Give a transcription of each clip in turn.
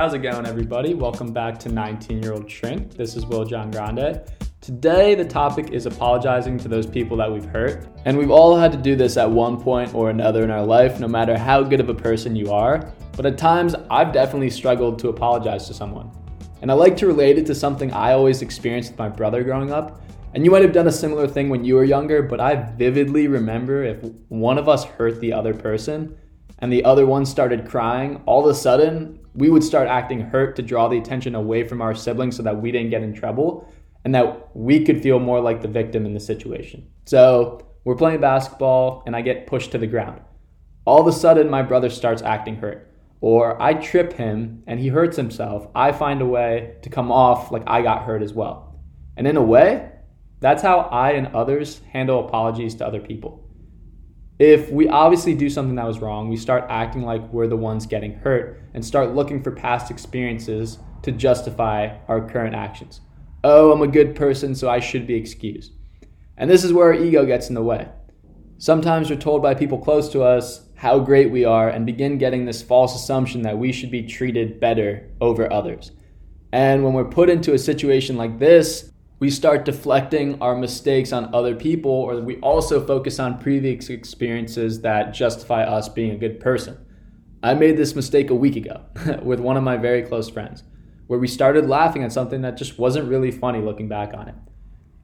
How's it going, everybody? Welcome back to 19 Year Old Shrink. This is Will John Grande. Today, the topic is apologizing to those people that we've hurt. And we've all had to do this at one point or another in our life, no matter how good of a person you are. But at times, I've definitely struggled to apologize to someone. And I like to relate it to something I always experienced with my brother growing up. And you might have done a similar thing when you were younger, but I vividly remember if one of us hurt the other person and the other one started crying, all of a sudden we would start acting hurt to draw the attention away from our siblings so that we didn't get in trouble and that we could feel more like the victim in the situation. So we're playing basketball and I get pushed to the ground. All of a sudden, my brother starts acting hurt. Or I trip him and he hurts himself. I find a way to come off like I got hurt as well. And in a way, that's how I and others handle apologies to other people. If we obviously do something that was wrong, we start acting like we're the ones getting hurt and start looking for past experiences to justify our current actions. Oh, I'm a good person, so I should be excused. And this is where our ego gets in the way. Sometimes we're told by people close to us how great we are and begin getting this false assumption that we should be treated better over others. And when we're put into a situation like this, we start deflecting our mistakes on other people, or we also focus on previous experiences that justify us being a good person. I made this mistake a week ago with one of my very close friends, where we started laughing at something that just wasn't really funny looking back on it.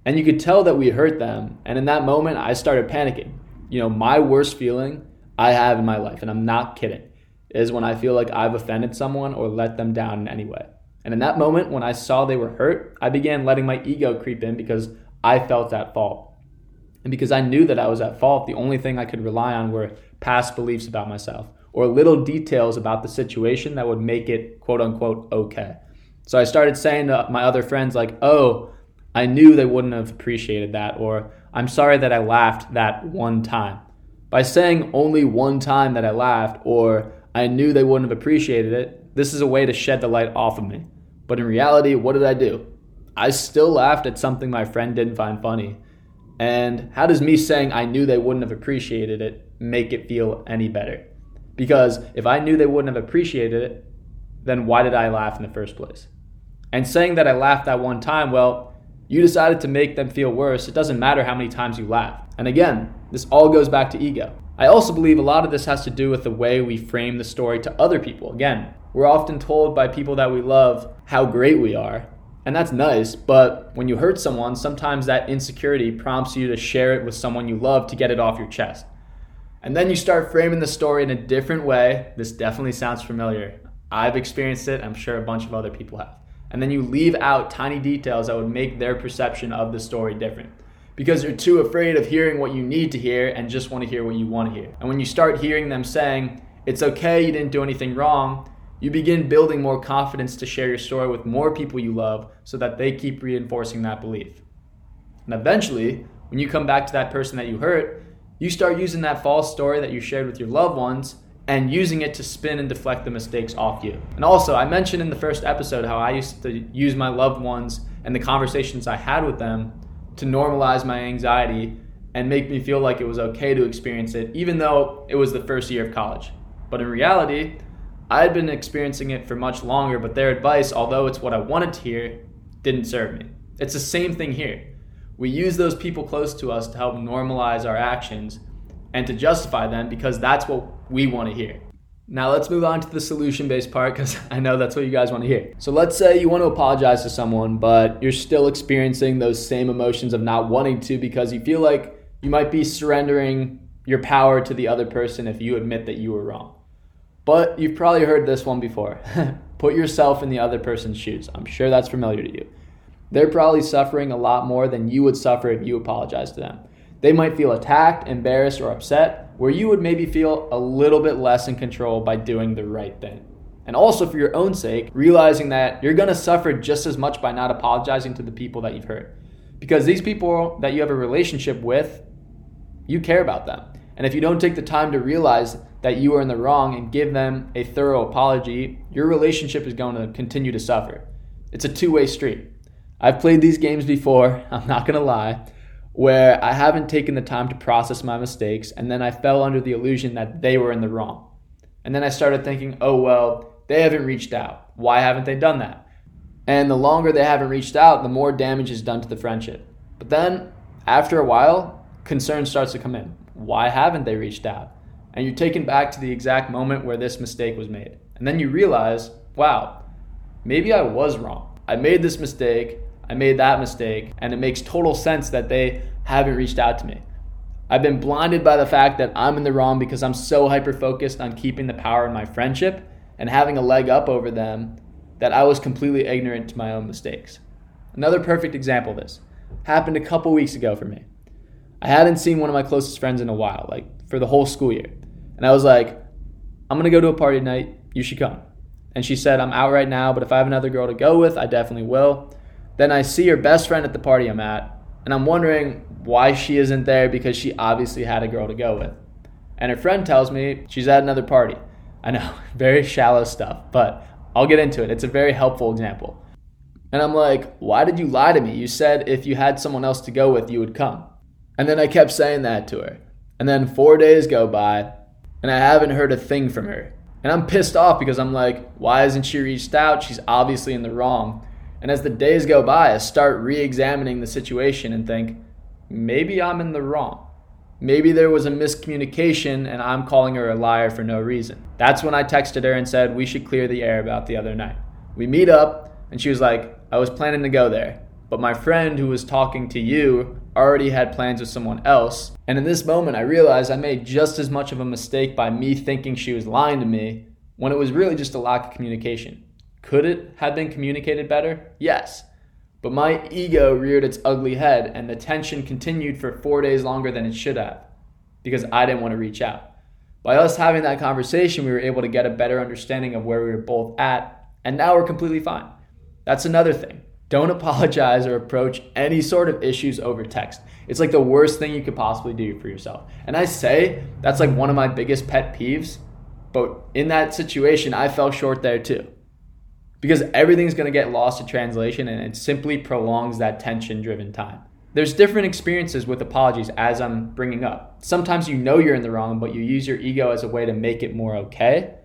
And you could tell that we hurt them, and in that moment, I started panicking. You know, my worst feeling I have in my life, and I'm not kidding, is when I feel like I've offended someone or let them down in any way. And in that moment, when I saw they were hurt, I began letting my ego creep in because I felt at fault. And because I knew that I was at fault, the only thing I could rely on were past beliefs about myself or little details about the situation that would make it quote unquote okay. So I started saying to my other friends, like, oh, I knew they wouldn't have appreciated that, or I'm sorry that I laughed that one time. By saying only one time that I laughed, or I knew they wouldn't have appreciated it, this is a way to shed the light off of me. But in reality, what did I do? I still laughed at something my friend didn't find funny. And how does me saying I knew they wouldn't have appreciated it make it feel any better? Because if I knew they wouldn't have appreciated it, then why did I laugh in the first place? And saying that I laughed that one time, well, you decided to make them feel worse. It doesn't matter how many times you laugh. And again, this all goes back to ego. I also believe a lot of this has to do with the way we frame the story to other people. Again, we're often told by people that we love how great we are, and that's nice, but when you hurt someone, sometimes that insecurity prompts you to share it with someone you love to get it off your chest. And then you start framing the story in a different way. This definitely sounds familiar. I've experienced it, I'm sure a bunch of other people have. And then you leave out tiny details that would make their perception of the story different because you're too afraid of hearing what you need to hear and just want to hear what you want to hear. And when you start hearing them saying, it's okay, you didn't do anything wrong, you begin building more confidence to share your story with more people you love so that they keep reinforcing that belief. And eventually, when you come back to that person that you hurt, you start using that false story that you shared with your loved ones and using it to spin and deflect the mistakes off you. And also, I mentioned in the first episode how I used to use my loved ones and the conversations I had with them to normalize my anxiety and make me feel like it was okay to experience it, even though it was the first year of college. But in reality, I had been experiencing it for much longer, but their advice, although it's what I wanted to hear, didn't serve me. It's the same thing here. We use those people close to us to help normalize our actions and to justify them because that's what we want to hear. Now let's move on to the solution based part because I know that's what you guys want to hear. So let's say you want to apologize to someone, but you're still experiencing those same emotions of not wanting to because you feel like you might be surrendering your power to the other person if you admit that you were wrong. But you've probably heard this one before. Put yourself in the other person's shoes. I'm sure that's familiar to you. They're probably suffering a lot more than you would suffer if you apologized to them. They might feel attacked, embarrassed, or upset, where you would maybe feel a little bit less in control by doing the right thing. And also for your own sake, realizing that you're gonna suffer just as much by not apologizing to the people that you've hurt. Because these people that you have a relationship with, you care about them. And if you don't take the time to realize that you are in the wrong and give them a thorough apology, your relationship is going to continue to suffer. It's a two way street. I've played these games before, I'm not going to lie, where I haven't taken the time to process my mistakes, and then I fell under the illusion that they were in the wrong. And then I started thinking, oh, well, they haven't reached out. Why haven't they done that? And the longer they haven't reached out, the more damage is done to the friendship. But then, after a while, concern starts to come in. Why haven't they reached out? And you're taken back to the exact moment where this mistake was made. And then you realize, wow, maybe I was wrong. I made this mistake, I made that mistake, and it makes total sense that they haven't reached out to me. I've been blinded by the fact that I'm in the wrong because I'm so hyper focused on keeping the power in my friendship and having a leg up over them that I was completely ignorant to my own mistakes. Another perfect example of this happened a couple weeks ago for me. I hadn't seen one of my closest friends in a while, like for the whole school year. And I was like, I'm gonna go to a party tonight, you should come. And she said, I'm out right now, but if I have another girl to go with, I definitely will. Then I see her best friend at the party I'm at, and I'm wondering why she isn't there because she obviously had a girl to go with. And her friend tells me she's at another party. I know, very shallow stuff, but I'll get into it. It's a very helpful example. And I'm like, why did you lie to me? You said if you had someone else to go with, you would come. And then I kept saying that to her. And then four days go by, and I haven't heard a thing from her. And I'm pissed off because I'm like, why hasn't she reached out? She's obviously in the wrong. And as the days go by, I start re examining the situation and think, maybe I'm in the wrong. Maybe there was a miscommunication and I'm calling her a liar for no reason. That's when I texted her and said, we should clear the air about the other night. We meet up, and she was like, I was planning to go there, but my friend who was talking to you already had plans with someone else. And in this moment, I realized I made just as much of a mistake by me thinking she was lying to me when it was really just a lack of communication. Could it have been communicated better? Yes. But my ego reared its ugly head, and the tension continued for four days longer than it should have because I didn't want to reach out. By us having that conversation, we were able to get a better understanding of where we were both at, and now we're completely fine. That's another thing. Don't apologize or approach any sort of issues over text. It's like the worst thing you could possibly do for yourself. And I say that's like one of my biggest pet peeves, but in that situation, I fell short there too because everything's to get lost to translation and it simply prolongs that tension driven time. There's different experiences with apologies as I'm bringing up. Sometimes you know you're in the wrong, but you use your ego as a way to make it more okay.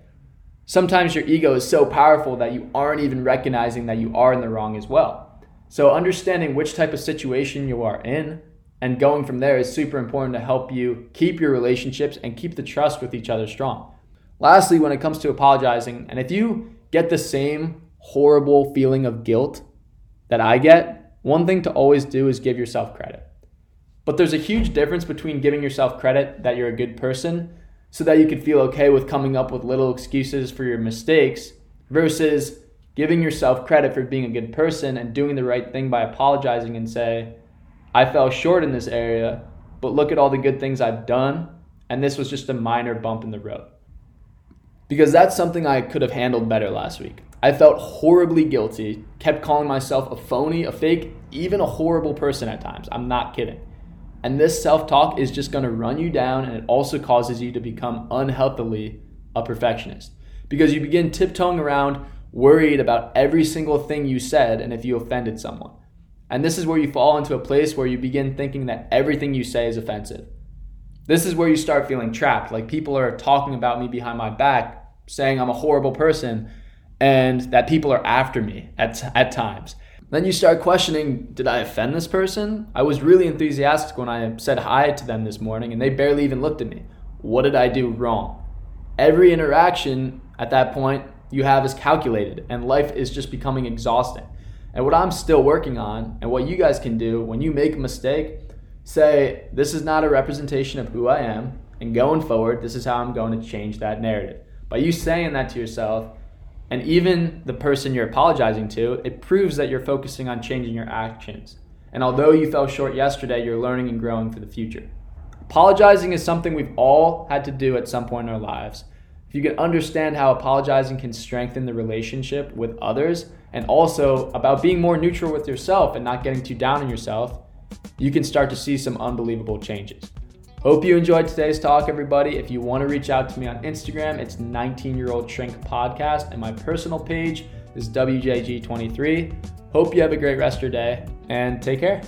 Sometimes your ego is so powerful that you aren't even recognizing that you are in the wrong as well. So, understanding which type of situation you are in and going from there is super important to help you keep your relationships and keep the trust with each other strong. Lastly, when it comes to apologizing, and if you get the same horrible feeling of guilt that I get, one thing to always do is give yourself credit. But there's a huge difference between giving yourself credit that you're a good person so that you can feel okay with coming up with little excuses for your mistakes versus giving yourself credit for being a good person and doing the right thing by apologizing and say, I fell short in this area, but look at all the good things I've done, and this was just a minor bump in the road because that's something I could have handled better last week. I felt horribly guilty, kept calling myself a phony, a fake, even a horrible person at times. I'm not kidding. And this self talk is just gonna run you down and it also causes you to become unhealthily a perfectionist because you begin tiptoeing around worried about every single thing you said and if you offended someone. And this is where you fall into a place where you begin thinking that everything you say is offensive. This is where you start feeling trapped, like people are talking about me behind my back saying I'm a horrible person and that people are after me at, at times. Then you start questioning did I offend this person? I was really enthusiastic when I said hi to them this morning and they barely even looked at me. What did I do wrong? Every interaction at that point you have is calculated and life is just becoming exhausting. And what I'm still working on and what you guys can do when you make a mistake, say, this is not a representation of who I am, and going forward, this is how I'm going to change that narrative. By you saying that to yourself, and even the person you're apologizing to, it proves that you're focusing on changing your actions. And although you fell short yesterday, you're learning and growing for the future. Apologizing is something we've all had to do at some point in our lives. If you can understand how apologizing can strengthen the relationship with others and also about being more neutral with yourself and not getting too down on yourself, you can start to see some unbelievable changes. Hope you enjoyed today's talk, everybody. If you want to reach out to me on Instagram, it's 19 year old shrink podcast, and my personal page is WJG23. Hope you have a great rest of your day and take care.